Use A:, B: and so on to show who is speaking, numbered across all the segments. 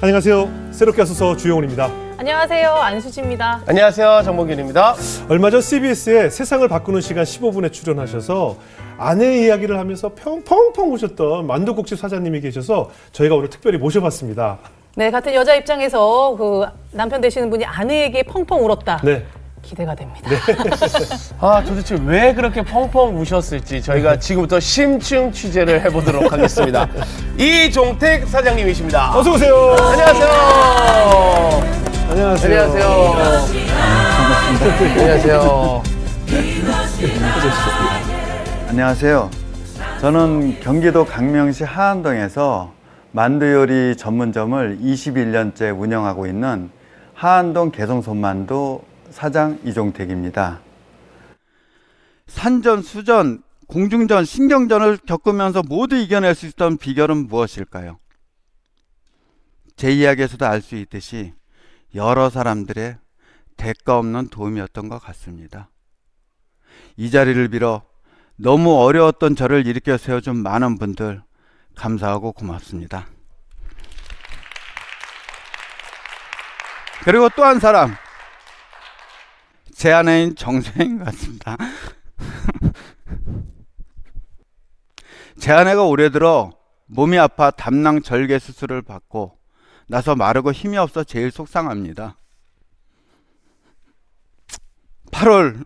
A: 안녕하세요. 새롭게 하소서 주영훈입니다.
B: 안녕하세요. 안수지입니다.
C: 안녕하세요. 정봉균입니다.
A: 얼마 전 CBS에 세상을 바꾸는 시간 15분에 출연하셔서 아내의 이야기를 하면서 펑펑펑 우셨던 만두국집 사장님이 계셔서 저희가 오늘 특별히 모셔봤습니다.
B: 네, 같은 여자 입장에서 그 남편 되시는 분이 아내에게 펑펑 울었다.
A: 네.
B: 기대가 됩니다.
C: 아, 도대체 왜 그렇게 펑펑 우셨을지 저희가 지금부터 심층 취재를 해보도록 하겠습니다. 이종택 사장님이십니다.
A: 어서 오세요.
C: 안녕하세요.
A: 안녕하세요.
C: 안녕하세요. 안녕하세요.
D: 안녕하세요. 저는 경기도 강명시 하안동에서 만두 요리 전문점을 21년째 운영하고 있는 하안동 개성손만두 사장 이종택입니다. 산전, 수전, 공중전, 신경전을 겪으면서 모두 이겨낼 수 있던 비결은 무엇일까요? 제 이야기에서도 알 수 있듯이 여러 사람들의 대가 없는 도움이었던 것 같습니다. 이 자리를 빌어 너무 어려웠던 저를 일으켜 세워준 많은 분들 감사하고 고맙습니다. 그리고 또 한 사람 제 아내인 정세인 같습니다. 제 아내가 올해 들어 몸이 아파 담낭 절개 수술을 받고 나서 마르고 힘이 없어 제일 속상합니다. 8월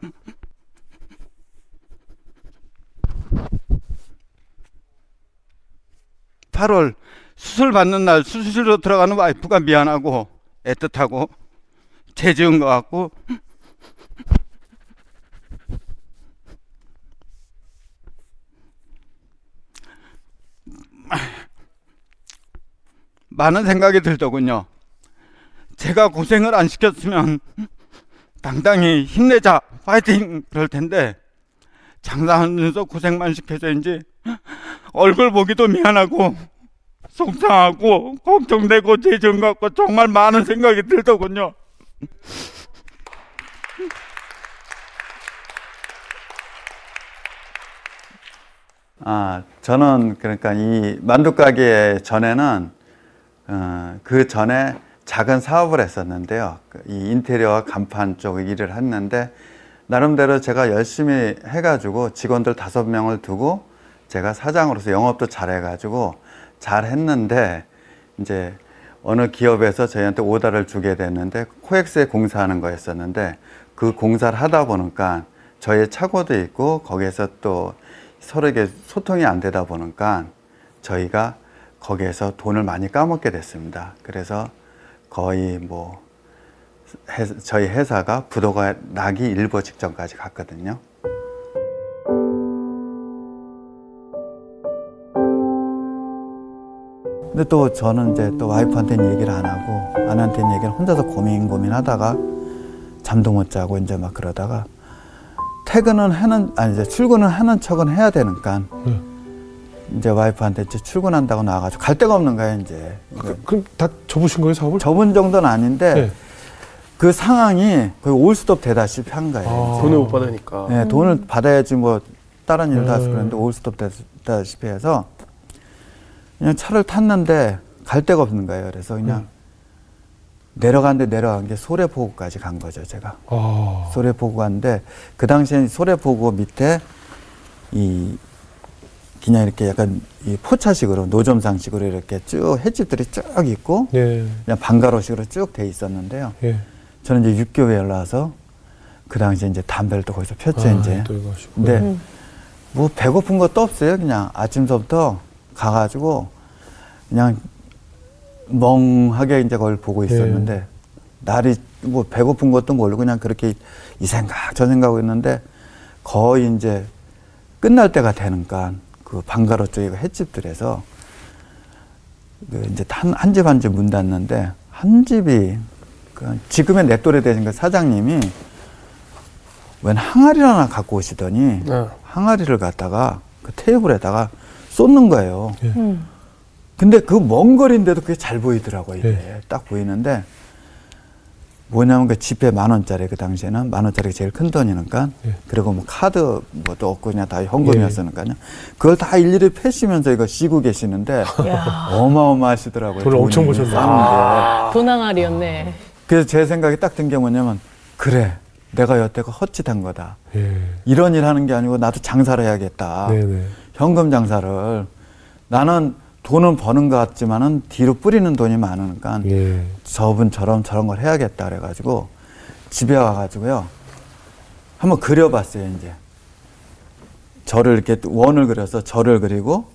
D: 8월 수술 받는 날 수술실로 들어가는 와이프가 미안하고 애틋하고 죄 지은 것 같고 많은 생각이 들더군요. 제가 고생을 안 시켰으면 당당히 힘내자 파이팅 그럴 텐데 장사하면서 고생만 시켜서인지 얼굴 보기도 미안하고 속상하고 걱정되고 죄좀 갖고 정말 많은 생각이 들더군요. 아, 저는 그러니까 이 만두 가게 전에는 어, 그 전에 작은 사업을 했었는데요. 이 인테리어와 간판 쪽 일을 했는데 나름대로 제가 열심히 해가지고 직원들 다섯 명을 두고 제가 사장으로서 영업도 잘해가지고 잘 했는데 이제 어느 기업에서 저희한테 오다를 주게 됐는데 코엑스에 공사하는 거였었는데 그 공사를 하다 보니까 저희 차고도 있고 거기에서 또 서로에게 소통이 안 되다 보니까 저희가 거기에서 돈을 많이 까먹게 됐습니다. 그래서 거의 뭐 저희 회사가 부도가 나기 일보 직전까지 갔거든요. 근데 또 저는 이제 또 와이프한테는 얘기를 안 하고 아내한테는 얘기를 혼자서 고민 고민하다가 잠도 못 자고 이제 막 그러다가 퇴근은 하는 아니 이제 출근은 하는 척은 해야 되니까 네. 이제 와이프한테 이제 출근한다고 나와가지고 갈 데가 없는 거예요 이제.
A: 그, 그럼 다 접으신 거예요 사업을?
D: 접은 정도는 아닌데 네. 그 상황이 거의 올스톱 되다시피 한 거예요.
C: 아. 돈을 못 받으니까.
D: 네, 음. 돈을 받아야지 뭐 다른 일도 할수 네. 그랬는데 올스톱 되다시피 해서 그냥 차를 탔는데 갈 데가 없는 거예요. 그래서 그냥 음. 내려간데 내려간 게 소래포구까지 간 거죠, 제가. 아. 소래포구 갔는데 그 당시엔 소래포구 밑에 이 그냥 이렇게 약간 이 포차식으로 노점상식으로 이렇게 쭉 횟집들이 쭉 있고 예. 그냥 방가로식으로 쭉 돼 있었는데요. 예. 저는 이제 육교에 올라와서 그 당시에 이제 담배를 또 거기서 폈죠 아, 이제. 근데 음. 뭐 배고픈 것도 없어요. 그냥 아침서부터 가가지고 그냥 멍하게 이제 그걸 보고 있었는데 예. 날이 뭐 배고픈 것도 모르고 그냥 그렇게 이 생각 저 생각하고 있는데 거의 이제 끝날 때가 되니까 그 방가로 쪽에 횟집들에서 그 이제 한 집 한 집 문 닫는데 한 집이 그 지금의 내 또래 되신 그 사장님이 웬 항아리를 하나 갖고 오시더니 네. 항아리를 갖다가 그 테이블에다가 쏟는 거예요. 예. 음. 근데 그 먼 거리인데도 그게 잘 보이더라고요. 이게 예. 딱 보이는데 뭐냐면 그 지폐 만 원짜리 그 당시에는 만 원짜리가 제일 큰 돈이니까
A: 예.
D: 그리고 뭐 카드 뭐도 없고 그냥 다 현금이었으니까요. 그걸 다 일일이 패시면서 이거 쉬고 계시는데
B: 야,
D: 어마어마하시더라고요.
A: 돈을 엄청. 버셨네.
D: 쌌는데.
B: 도낭알이었네.
D: 그래서 제 생각이 딱 든 게 뭐냐면 그래 내가 여태껏 헛짓한 거다.
A: 예.
D: 이런 일 하는 게 아니고 나도 장사를 해야겠다.
A: 네네.
D: 현금 장사를 나는 돈은 버는 것 같지만은 뒤로 뿌리는 돈이 많으니까
A: 예.
D: 저분처럼 저런 걸 해야겠다 그래가지고 집에 와가지고요 한번 그려봤어요 이제 저를 이렇게 원을 그려서 저를 그리고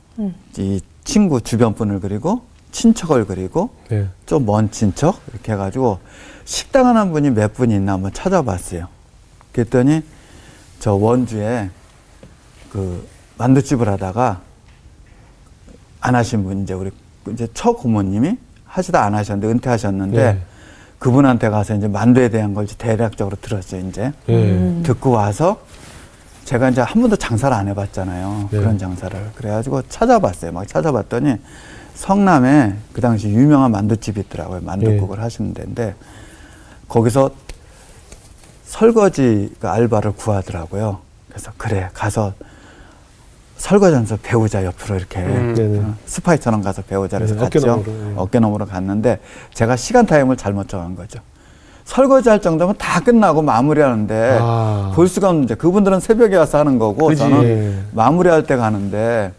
D: 이 친구 주변 분을 그리고 친척을 그리고
A: 네.
D: 좀먼 친척 이렇게 해가지고 식당 하는 분이 몇 분이 있나 한번 찾아봤어요. 그랬더니 저 원주에 그 만두집을 하다가 안 하신 분 이제 우리 이제 처 고모님이 하시다 안 하셨는데 은퇴하셨는데
A: 네.
D: 그분한테 가서 이제 만두에 대한 걸 이제 대략적으로 들었어요 이제
A: 예.
D: 듣고 와서 제가 이제 한 번도 장사를 안 해봤잖아요.
A: 네.
D: 그런 장사를. 그래가지고 찾아봤어요. 막 찾아봤더니 성남에 그 당시 유명한 만두집이 있더라고요. 만두국을 하시는 데인데 거기서 설거지 그 알바를 구하더라고요. 그래서 그래 가서 설거지 하면서 배우자 옆으로 이렇게
C: 음.
D: 어, 스파이처럼 가서 배우자 그래서
A: 네,
D: 갔죠.
A: 어깨너머로, 예.
D: 어깨너머로 갔는데 제가 시간 타임을 잘못 정한 거죠. 설거지 할 정도면 다 끝나고 마무리하는데
A: 아.
D: 볼 수가 없는데 그분들은 새벽에 와서 하는 거고
C: 그지.
D: 저는
A: 예.
D: 마무리할 때 가는데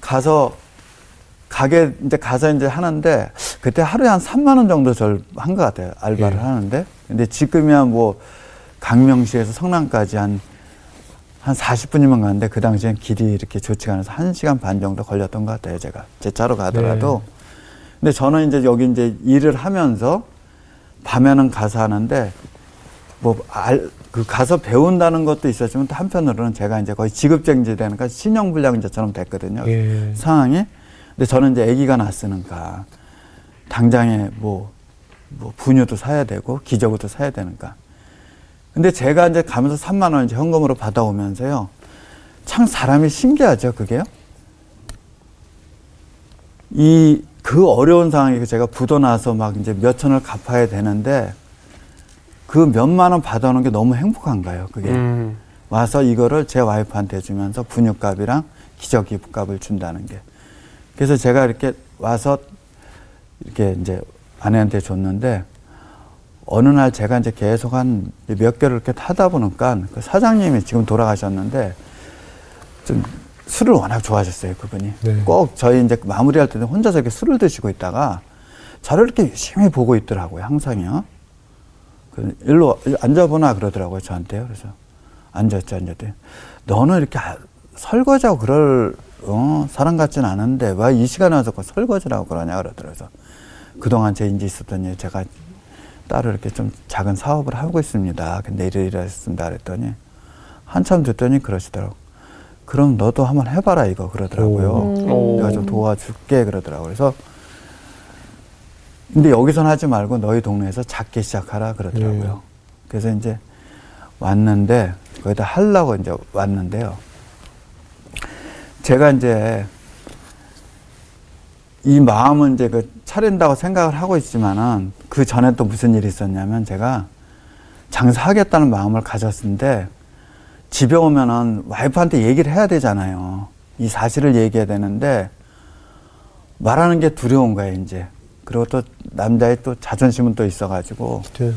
D: 가서 가게 이제 가서 이제 하는데 그때 하루에 한 3만 원 정도 절 한 것 같아요 알바를
A: 예.
D: 하는데 근데 지금이야 뭐 강명시에서 성남까지 한 한 40분이면 가는데 그 당시엔 길이 이렇게 좋지가 않아서 1시간 반 정도 걸렸던 것 같아요 제가 제 차로 가더라도 근데 저는 이제 여기 이제 일을 하면서 밤에는 가서 하는데 뭐그 가서 배운다는 것도 있었지만 또 한편으로는 제가 이제 거의 직업정지 되니까 신용불량자처럼 됐거든요.
A: 예.
D: 상황이. 근데 저는 이제 아기가 났으니까 당장에 뭐, 뭐 분유도 사야 되고 기저귀도 사야 되니까. 근데 제가 이제 가면서 3만 원 이제 현금으로 받아오면서요. 참 사람이 신기하죠, 그게요. 이 그 어려운 상황에 제가 부도 나서 막 이제 몇 천을 갚아야 되는데 그 몇만 원 받아오는 게 너무 행복한 거예요, 그게.
C: 음.
D: 와서 이거를 제 와이프한테 주면서 분유값이랑 기저귀값을 준다는 게. 그래서 제가 이렇게 와서 이렇게 이제 아내한테 줬는데 어느 날 제가 이제 계속 한 몇 개월 이렇게 타다 보니까 그 사장님이 지금 돌아가셨는데 좀 술을 워낙 좋아하셨어요, 그분이.
A: 네.
D: 꼭 저희 이제 마무리할 때는 혼자서 이렇게 술을 드시고 있다가 저를 이렇게 유심히 보고 있더라고요, 항상요. 그 일로 앉아보나 그러더라고요, 저한테요. 그래서 앉았지, 앉았대. 너는 이렇게 아- 설거지하고 그럴, 어, 사람 같진 않은데 왜 이 시간에 와서 그 설거지라고 그러냐 그러더라고요. 그래서 그동안 제 인지 있었던 일 제가 따로 이렇게 좀 작은 사업을 하고 있습니다. 근데 이래 이래 했습니다. 그랬더니 한참 듣더니 그러시더라고. 그럼 너도 한번 해봐라 이거 그러더라고요.
C: 오.
D: 내가 좀 도와줄게 그러더라고요. 그래서 근데 여기선 하지 말고 너희 동네에서 작게 시작하라 그러더라고요.
A: 예.
D: 그래서 이제 왔는데 거기다 하려고 이제 왔는데요. 제가 이제 이 마음은 이제 그 차린다고 생각을 하고 있지만은 그 전에 또 무슨 일이 있었냐면 제가 장사하겠다는 마음을 가졌는데 집에 오면은 와이프한테 얘기를 해야 되잖아요. 이 사실을 얘기해야 되는데 말하는 게 두려운 거예요, 이제. 그리고 또 남자의 또 자존심은 또 있어가지고
A: 네.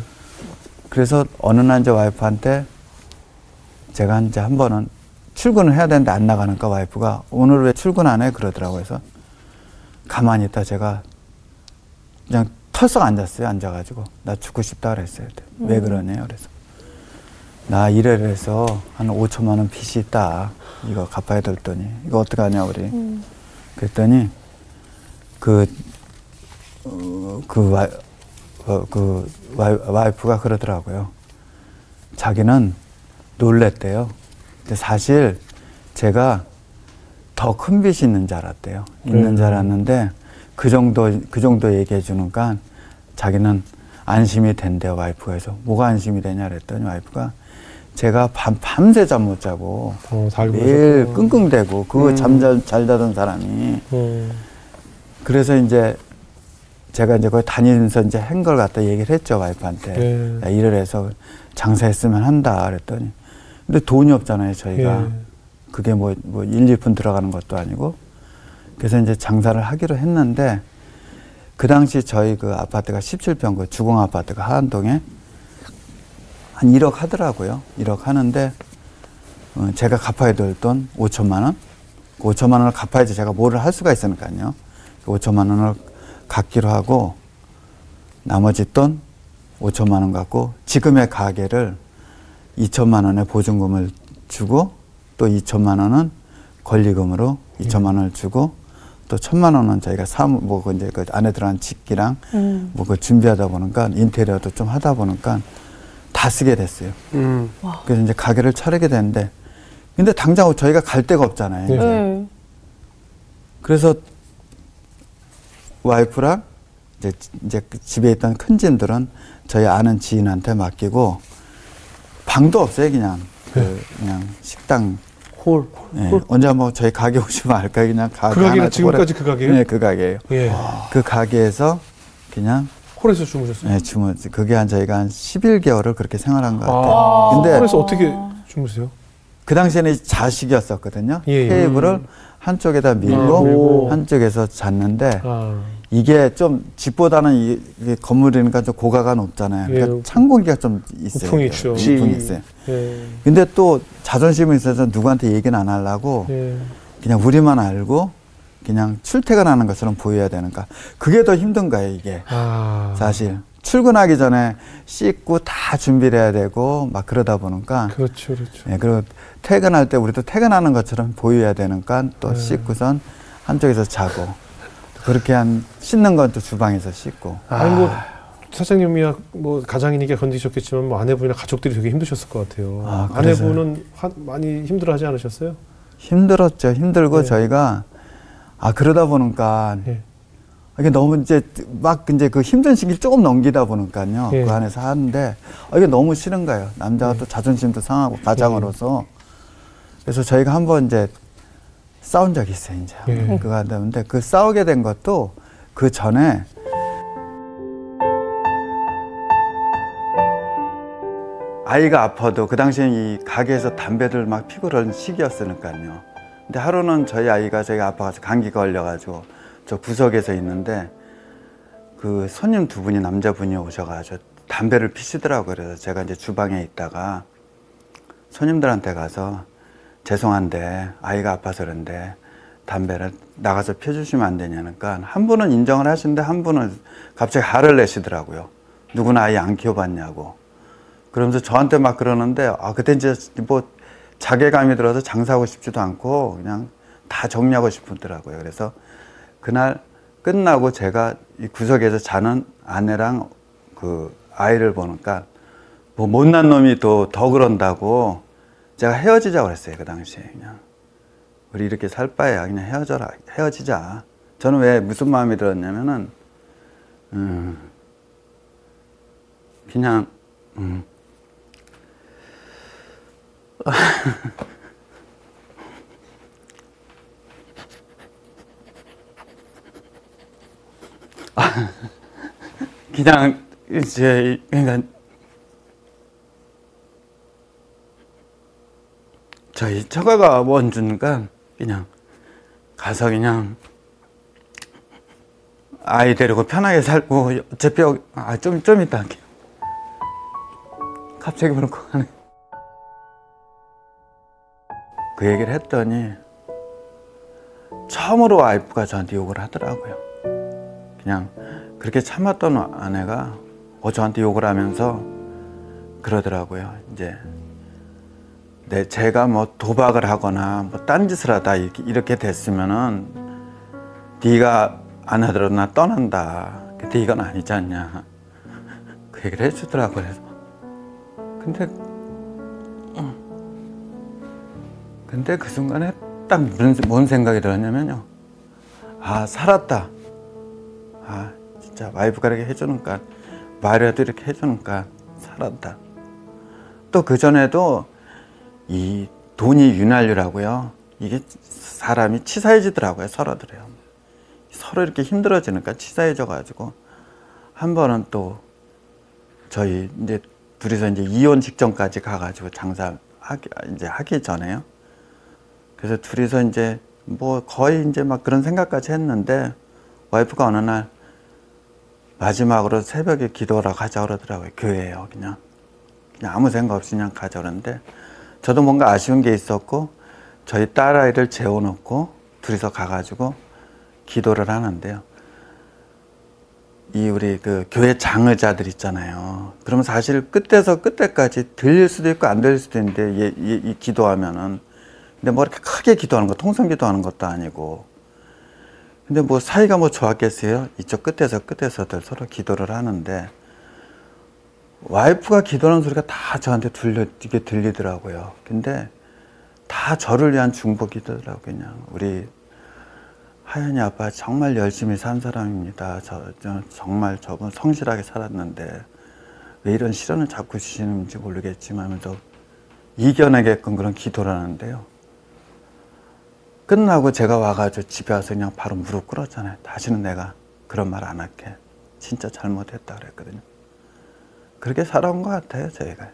D: 그래서 어느 날 이제 와이프한테 제가 이제 한 번은 출근을 해야 되는데 안 나가니까 와이프가 오늘 왜 출근 안 해? 그러더라고요. 그래서 가만히 있다 제가 그냥 털썩 앉았어요. 앉아가지고 나 죽고 싶다 그랬어요. 왜 그러네요? 그래서 나 이래를 해서 한 5천만 원 빚이 있다. 이거 갚아야 될 돈이. 이거 어떡하냐 우리. 그랬더니 그, 어, 그, 와, 어, 그 와이, 와이프가 그러더라고요. 자기는 놀랬대요. 근데 사실 제가 더 큰 빚이 있는 줄 알았대요. 있는 줄 알았는데 그 정도 그 정도 얘기해 주니까 자기는 안심이 된대요. 와이프가 해서 뭐가 안심이 되냐 그랬더니 와이프가 제가 밤 밤새 잠 못 자고
A: 어,
D: 매일
A: 계셨구나.
D: 끙끙대고 그
C: 음.
D: 잠잘 잘 자던 사람이
A: 어.
D: 그래서 이제 제가 이제 거기 다니면서 이제 한 걸 갖다 얘기를 했죠 와이프한테
A: 예.
D: 야, 일을 해서 장사했으면 한다 그랬더니 근데 돈이 없잖아요 저희가
A: 예.
D: 그게 뭐, 뭐 1, 2푼 들어가는 것도 아니고 그래서 이제 장사를 하기로 했는데 그 당시 저희 그 아파트가 17평 그 주공 아파트가 하안동에 한 1억 하더라고요. 1억 하는데 어, 제가 갚아야 될 돈 5천만 원. 그 5천만 원을 갚아야지 제가 뭐를 할 수가 있으니까요. 그 5천만 원을 갚기로 하고 나머지 돈 5천만 원 갖고 지금의 가게를 2천만 원의 보증금을 주고 또 2천만 원은 권리금으로 2천만 원을 주고 또 천만 원은 저희가 사무 뭐그 이제 그 안에 들어간 집기랑
B: 음.
D: 뭐그 준비하다 보니까 인테리어도 좀 하다 보니까 다 쓰게 됐어요.
C: 음.
D: 그래서 이제 가게를 차리게 됐는데 근데 당장 저희가 갈 데가 없잖아요.
A: 네.
B: 네.
D: 그래서 와이프랑 이제 이제 그 집에 있던 큰 짐들은 저희 아는 지인한테 맡기고 방도 없어요 그냥 그 그냥 식당
C: 홀.
D: 예. 언제 한번 저희 가게 오시면 알까 그냥 가게
A: 그 가게가 지금까지 그 가게예요?
D: 네, 그 가게예요.
A: 예.
D: 그 가게에서 그냥
A: 홀에서 주무셨어요?
D: 예, 주무 그게 한 저희가 한 11개월을 그렇게 생활한 것 같아요.
A: 아,
D: 근데
A: 홀에서 어떻게 주무세요?
D: 그 당시에는 자식이었었거든요.
A: 예, 예.
D: 테이블을 한쪽에다 밀고
A: 아.
D: 한쪽에서 잤는데
A: 아,
D: 이게 좀 집보다는 이- 이게 건물이니까 좀 고가가 높잖아요. 그러니까
A: 예.
D: 찬 공기가 좀 있어요.
A: 우풍이 있죠.
D: 우풍이
C: 지-
D: 있어요.
A: 예.
D: 근데 또 자존심이 있어서 누구한테 얘기는 안 하려고
A: 예.
D: 그냥 우리만 알고 그냥 출퇴근하는 것처럼 보여야 되니까 그게 더 힘든 거예요 이게
A: 아,
D: 사실 출근하기 전에 씻고 다 준비를 해야 되고 막 그러다 보니까
A: 그렇죠, 그렇죠.
D: 예, 그리고 퇴근할 때 우리도 퇴근하는 것처럼 보여야 되니까 또
A: 네.
D: 씻고선 한쪽에서 자고 그렇게 한 씻는 건 또 주방에서 씻고
A: 아니 뭐 사장님이야 뭐 가장이니까 건드셨겠지만 뭐 아내분이나 가족들이 되게 힘드셨을 것 같아요.
D: 아,
A: 아내분은 화- 많이 힘들어하지 않으셨어요?
D: 힘들었죠 힘들고
A: 네.
D: 저희가 아 그러다 보니까
A: 예.
D: 이게 너무 이제 막 이제 그 힘든 시기를 조금 넘기다 보니까요
A: 예.
D: 그 안에서 하는데 아, 이게 너무 싫은 거예요 남자가 또 자존심도 상하고 가장으로서 그래서 저희가 한번 이제 싸운 적이 있어요 이제
A: 예.
D: 그거 한다는데 그 싸우게 된 것도 그 전에 아이가 아파도 그 당시에 이 가게에서 담배를 막 피고 그런 시기였으니까요. 근데 하루는 저희 아이가 저희 아파가지고 감기 걸려가지고 저 구석에서 있는데 그 손님 두 분이 남자분이 오셔가지고 담배를 피시더라고요. 그래서 제가 이제 주방에 있다가 손님들한테 가서 죄송한데 아이가 아파서 그런데 담배를 나가서 펴주시면 안 되냐니까 한 분은 인정을 하시는데 한 분은 갑자기 화를 내시더라고요. 누구나 아이 안 키워봤냐고. 그러면서 저한테 막 그러는데 아 그때 이제 뭐 자괴감이 들어서 장사하고 싶지도 않고 그냥 다 정리하고 싶더라고요. 그래서 그날 끝나고 제가 이 구석에서 자는 아내랑 그 아이를 보니까 뭐 못난 놈이 또 더 그런다고 제가 헤어지자고 그랬어요. 그 당시에 그냥 우리 이렇게 살 바에야 그냥 헤어져라 헤어지자. 저는 왜 무슨 마음이 들었냐면은 음 그냥 음 그냥 이제 그러니까 저희 처가가 원주니까 그냥 가서 그냥 아이 데리고 편하게 살고 어차피 아좀 좀 이따 할게요. 갑자기 그렇고 하네. 그 얘기를 했더니 처음으로 와이프가 저한테 욕을 하더라고요. 그냥 그렇게 참았던 아내가 어 저한테 욕을 하면서 그러더라고요. 이제 내 제가 뭐 도박을 하거나 뭐 딴짓을 하다 이렇게, 이렇게 됐으면은 네가 안 하더라도 나 떠난다. 근데 이건 아니지 않냐. 그 얘기를 해주더라고요. 근데 어. 근데 그 순간에 딱 무슨 뭔 생각이 들었냐면요. 아 살았다. 아 진짜 와이프가 이렇게 해주니까 말이라도 이렇게 해주니까 살았다. 또 그 전에도 이 돈이 윤활유라고요. 이게 사람이 치사해지더라고요. 서로들요. 서로 이렇게 힘들어지니까 치사해져가지고 한 번은 또 저희 이제 둘이서 이제 이혼 직전까지 가가지고 장사 하기 이제 하기 전에요. 그래서 둘이서 이제 뭐 거의 이제 막 그런 생각까지 했는데 와이프가 어느 날 마지막으로 새벽에 기도하러 가자 그러더라고요. 교회에요. 그냥 그냥 아무 생각 없이 그냥 가자 그러는데 저도 뭔가 아쉬운 게 있었고 저희 딸아이를 재워놓고 둘이서 가가지고 기도를 하는데요. 이 우리 그 교회 장의자들 있잖아요. 그러면 사실 끝에서 끝에까지 들릴 수도 있고 안 들릴 수도 있는데 이, 이, 이 기도하면은 근데 뭐 이렇게 크게 기도하는 거 통성 기도하는 것도 아니고 근데 뭐 사이가 뭐 좋았겠어요? 이쪽 끝에서 끝에서들 서로 기도를 하는데 와이프가 기도하는 소리가 다 저한테 들려 이게 들리더라고요. 근데 다 저를 위한 중복이더라고요. 그냥 우리 하연이 아빠 정말 열심히 산 사람입니다. 저, 저 정말 저분 성실하게 살았는데 왜 이런 시련을 자꾸 주시는지 모르겠지만 하면서 이겨내게끔 그런 기도를 하는데요. 끝나고 제가 와가지고 집에 와서 그냥 바로 무릎 꿇었잖아요. 다시는 내가 그런 말 안 할게. 진짜 잘못했다 그랬거든요. 그렇게 살아온 것 같아요, 저희가.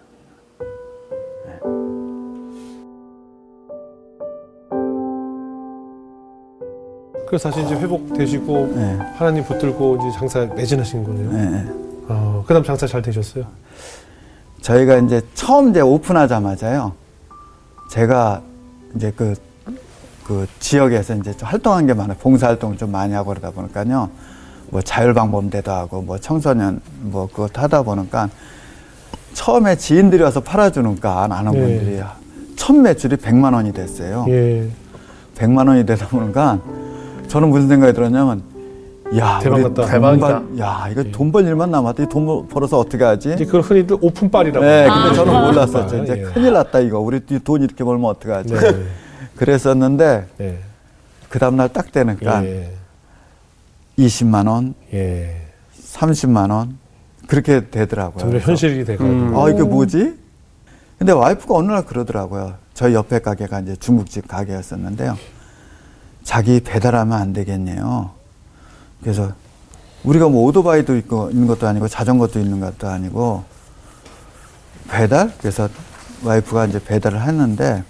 A: 그래서 다시 이제 회복되시고
D: 네.
A: 하나님 붙들고 이제 장사 매진하신 거네요.
D: 네.
A: 어, 그 다음 장사 잘 되셨어요?
D: 저희가 이제 처음 이제 오픈하자마자요. 제가 이제 그, 그 지역에서 이제 좀 활동한 게 많아요. 봉사활동을 좀 많이 하고 그러다 보니까요. 뭐 자율방범대도 하고 뭐 청소년 뭐 그것도 하다 보니까 처음에 지인들이 와서 팔아주니까 아는
A: 네.
D: 분들이 첫 매출이 100만 원이 됐어요.
A: 예.
D: 100만 원이 되다 보니까 저는 무슨 생각이 들었냐면 야,
A: 대박.
D: 돈
C: 대박이다.
D: 벌- 야, 이거 돈벌 일만 남았다. 이돈 벌어서 어떻게 하지?
A: 이제 그걸 흔히들 오픈빨이라고.
D: 네,
A: 하죠.
D: 근데 저는
B: 아.
D: 몰랐었죠. 이제
A: 예.
D: 큰일 났다 이거. 우리 이돈 이렇게 벌면 어떡하지?
A: 네.
D: 그랬었는데
A: 네.
D: 그 다음 날 딱 되니까
A: 예.
D: 20만 원,
A: 예.
D: 30만 원 그렇게 되더라고요.
A: 점점 현실이 돼가지고.
C: 음.
D: 아, 이게 뭐지? 근데 와이프가 어느 날 그러더라고요. 저희 옆에 가게가 이제 중국집 가게였었는데요. 자기 배달하면 안 되겠네요. 그래서 우리가 뭐 오토바이도 있고 있는 것도 아니고 자전거도 있는 것도 아니고 배달? 그래서 와이프가 이제 배달을 했는데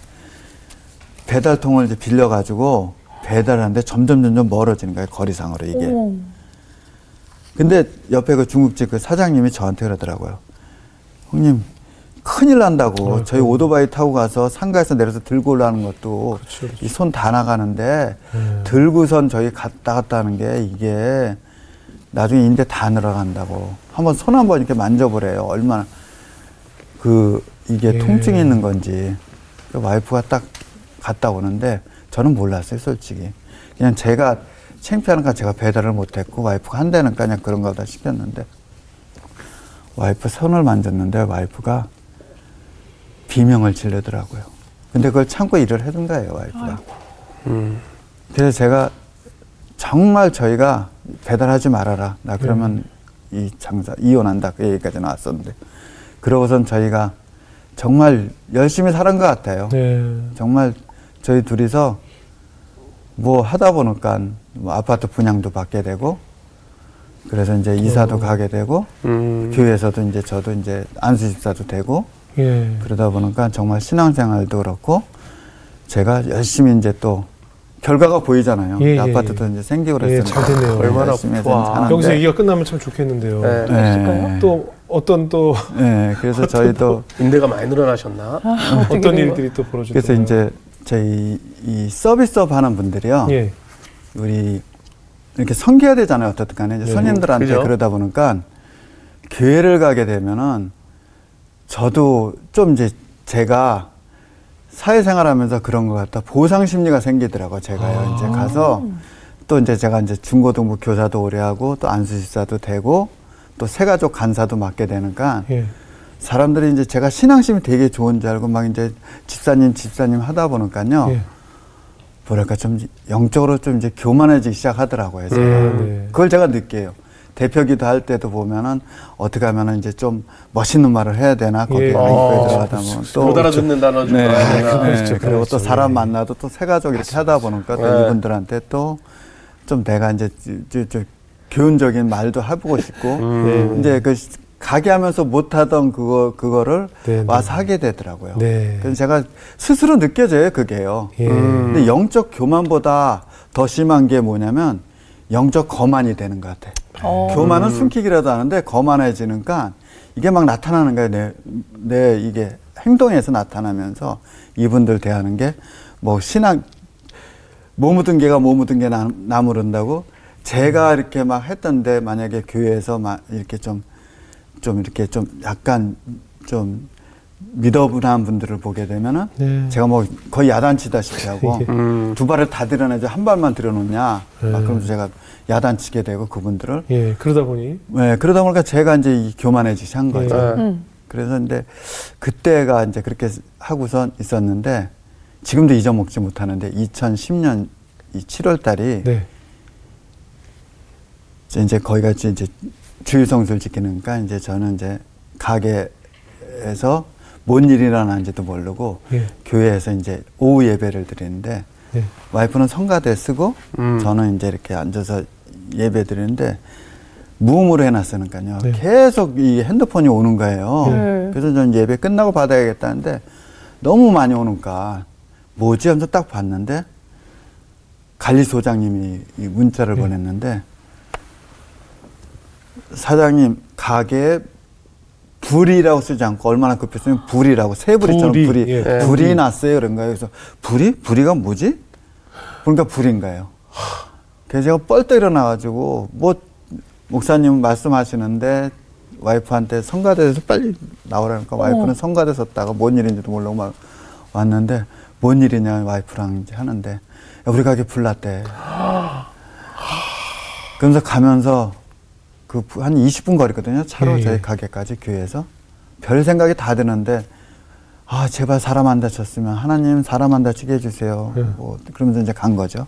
D: 배달통을 이제 빌려가지고 배달하는데 점점 점점 멀어지는 거예요. 거리상으로 이게.
B: 어머.
D: 근데 옆에 그 중국집 그 사장님이 저한테 그러더라고요. 형님, 큰일 난다고.
A: 아이고.
D: 저희 오토바이 타고 가서 상가에서 내려서 들고 올라가는 것도
A: 그렇죠, 그렇죠.
D: 이손 다 나가는데
A: 네.
D: 들고선 저희 갔다 갔다 하는 게 이게 나중에 인대 다 늘어간다고. 한번 손 한번 이렇게 만져보래요. 얼마나 그 이게
A: 예.
D: 통증이 있는 건지. 그 와이프가 딱 갔다 오는데 저는 몰랐어요, 솔직히. 그냥 제가 창피하니까 제가 배달을 못했고 와이프가 한다니까 그냥 그런 거 다 시켰는데 와이프 손을 만졌는데 와이프가 비명을 지르더라고요. 근데 그걸 참고 일을 해둔 거예요, 와이프가.
C: 음.
D: 그래서 제가 정말 저희가 배달하지 말아라. 나 그러면 이 장사 이혼한다. 그 얘기까지 나왔었는데. 그러고선 저희가 정말 열심히 살은 것 같아요.
A: 네.
D: 정말 저희 둘이서 뭐 하다 보니까 뭐 아파트 분양도 받게 되고 그래서 이제 이사도
A: 어.
D: 가게 되고
C: 음.
D: 교회에서도 이제 저도 이제 안수집사도 되고
A: 예.
D: 그러다 보니까 정말 신앙생활도 그렇고 제가 열심히 이제 또 결과가 보이잖아요.
A: 예, 예,
D: 아파트도 이제 생기고
A: 예,
D: 그랬으니까
A: 잘 됐네요.
C: 얼마나 좋아.
A: 여기서 얘기가 끝나면 참 좋겠는데요.
C: 네.
D: 네.
A: 또 어떤 또
D: 네, 그래서 저희도
C: 인대가 많이 늘어나셨나?
A: 어떤 일들이 또 벌어졌나요?
D: 그래서 이제 저희 이 서비스업 하는 분들이요.
A: 예.
D: 우리 이렇게 섬겨야 되잖아요. 어떻든 간에 이제
A: 예,
D: 손님들한테
C: 그죠.
D: 그러다 보니까 교회를 가게 되면은 저도 좀 이제 제가 사회생활 하면서 그런 것 같다. 보상 심리가 생기더라고요. 제가요.
A: 아.
D: 이제 가서 또 이제 제가 이제 중고등부 교사도 오래 하고 또 안수집사도 되고 또 새가족 간사도 맡게 되니까
A: 예.
D: 사람들이 이제 제가 신앙심이 되게 좋은 줄 알고 막 이제 집사님 집사님 하다 보니까요.
A: 예.
D: 뭐랄까 좀 영적으로 좀 이제 교만해지기 시작하더라고요. 제가.
A: 음, 네.
D: 그걸 제가 느껴요. 대표기도 할 때도 보면은 어떻게 하면은 이제 좀 멋있는 말을 해야 되나 거기에
A: 예.
C: 어,
D: 들어가다 보면
C: 또못 알아듣는 단어 좀
D: 네? 네,
A: 그렇죠,
D: 그리고 또
A: 그렇죠.
D: 사람
A: 예.
D: 만나도 또 새가족 이렇게 하다 보니까 또
C: 네.
D: 이분들한테 또 좀 내가 이제 저, 저 교훈적인 말도 해보고 싶고
A: 네.
D: 이제 그 시- 가게 하면서 못하던 그거 그거를
A: 네, 네.
D: 와서 하게 되더라고요.
A: 네.
D: 그래서 제가 스스로 느껴져요 그게요.
A: 예.
D: 근데 영적 교만보다 더 심한 게 뭐냐면 영적 거만이 되는 것 같아.
B: 어.
D: 교만은 숨기기라도 하는데 거만해지니까 이게 막 나타나는 거예요. 내, 내 이게 행동에서 나타나면서 이분들 대하는 게 뭐 신앙 뭐 묻은 개가 뭐 묻은 게 나, 나무른다고 제가 이렇게 막 했던데 만약에 교회에서 막 이렇게 좀 좀 이렇게 좀 약간 좀 미더분한 분들을 보게 되면은
A: 네.
D: 제가 뭐 거의 야단치다시피 하고
C: 음.
D: 두 발을 다 들여내지 한 발만 들여놓냐
A: 네.
D: 막 그러면서 제가 야단치게 되고 그분들을
A: 예, 그러다 보니
D: 네, 그러다 보니까 제가 이제 이 교만해지시 한 거죠.
A: 네.
B: 음.
D: 그래서 이제 그때가 이제 그렇게 하고선 있었는데 지금도 잊어먹지 못하는데 2010년 이 7월 달이
A: 네.
D: 이제 거기가 이제 주일성수를 지키니까 이제 저는 이제 가게에서 뭔 일이 일어나는지도 모르고
A: 예.
D: 교회에서 이제 오후 예배를 드리는데
A: 네.
D: 와이프는 성가대 쓰고
C: 음.
D: 저는 이제 이렇게 앉아서 예배 드리는데 무음으로 해놨으니까요.
A: 네.
D: 계속 이 핸드폰이 오는 거예요.
B: 네.
D: 그래서 저는 예배 끝나고 받아야겠다는데 너무 많이 오니까 뭐지 하면서 딱 봤는데 관리소장님이 이 문자를
A: 네.
D: 보냈는데 사장님 가게에 불이라고 쓰지 않고 얼마나 급했으면 불이라고 세 불이처럼
A: 불이,
D: 불이
A: 예,
D: 불이
A: 불이.
D: 났어요 그런 거예요. 그래서 불이 불이가 뭐지? 그러니까 불인 거예요. 그래서 제가 뻘떡 일어나가지고 뭐 목사님 말씀하시는데 와이프한테 성가대에서 빨리 나오라니까 와이프는 성가대 섰다가 뭔 일인지도 모르고 막 왔는데 뭔 일이냐 와이프랑 이제 하는데 야, 우리 가게 불났대. 그러면서 가면서 그 한 20분 거리거든요. 차로
A: 예, 예.
D: 저희 가게까지 교회에서 별 생각이 다 드는데 아 제발 사람 안 다쳤으면 하나님 사람 안 다치게 해주세요.
A: 예.
D: 뭐 그러면서 이제 간 거죠.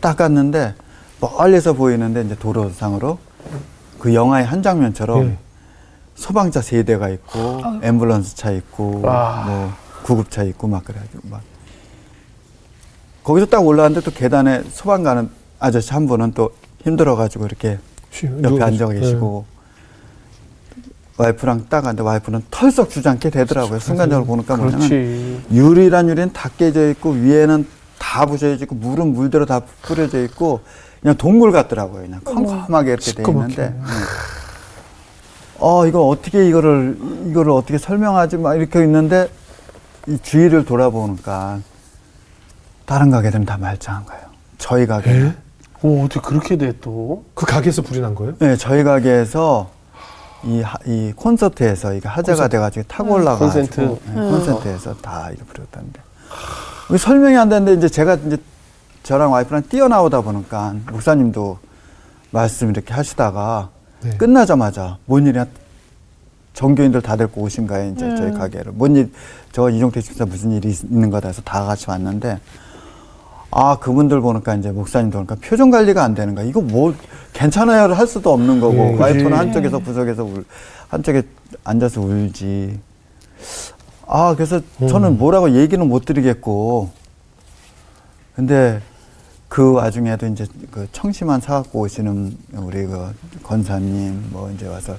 D: 딱 갔는데 멀리서 보이는데 이제 도로상으로 그 영화의 한 장면처럼
A: 예.
D: 소방차 세 대가 있고 앰뷸런스 차 있고
C: 와.
D: 뭐 구급차 있고 막 그래가지고 막 거기서 딱 올라왔는데 또 계단에 소방 가는 아저씨 한 분은 또 힘들어가지고 이렇게
A: 쉬-
D: 옆에. 앉아 계시고 와이프랑 딱 앉아 와이프는 털썩 주저앉게 되더라고요. 순간적으로 보니까 뭐냐면. 유리란 유리는 다 깨져 있고 위에는 다 부셔져 있고 물은 물대로 다 뿌려져 있고 그냥 동물 같더라고요. 그냥 컴컴하게 이렇게 돼. 있는데. 네. 어 이거 어떻게 이거를 이거를 어떻게 설명하지 막 이렇게 있는데 이 주위를 돌아보니까 다른 가게들은 다 말짱한 거예요. 저희 가게.
C: 오, 어떻게 그렇게 돼 또?
A: 그 가게에서 불이 난 거예요?
D: 네, 저희 가게에서 이, 하- 이 콘서트에서 이게 화제가 돼가지고 타고 올라가가지고
C: 콘센트.
D: 네, 콘센트에서 다 이렇게 부렸다는데 설명이 안 되는데 이제 제가 이제 저랑 와이프랑 뛰어나오다 보니까 목사님도 말씀 이렇게 하시다가
A: 네.
D: 끝나자마자 뭔 일이야 전교인들 다 데리고 오신 거예요 이제 저희 가게를 뭔 일 저 이종택 집사 무슨 일이 있- 있는 거다 해서 다 같이 왔는데 아 그분들 보니까 이제 목사님도 보니까 표정 관리가 안 되는 거야 이거 뭐 괜찮아요 할 수도 없는 거고.
A: 예.
D: 와이프는 한쪽에서 구석에서 울 한쪽에 앉아서 울지. 아 그래서 저는 뭐라고 얘기는 못 드리겠고. 근데 그 와중에도 이제 그 청심환 사갖고 오시는 우리 그 권사님 뭐 이제 와서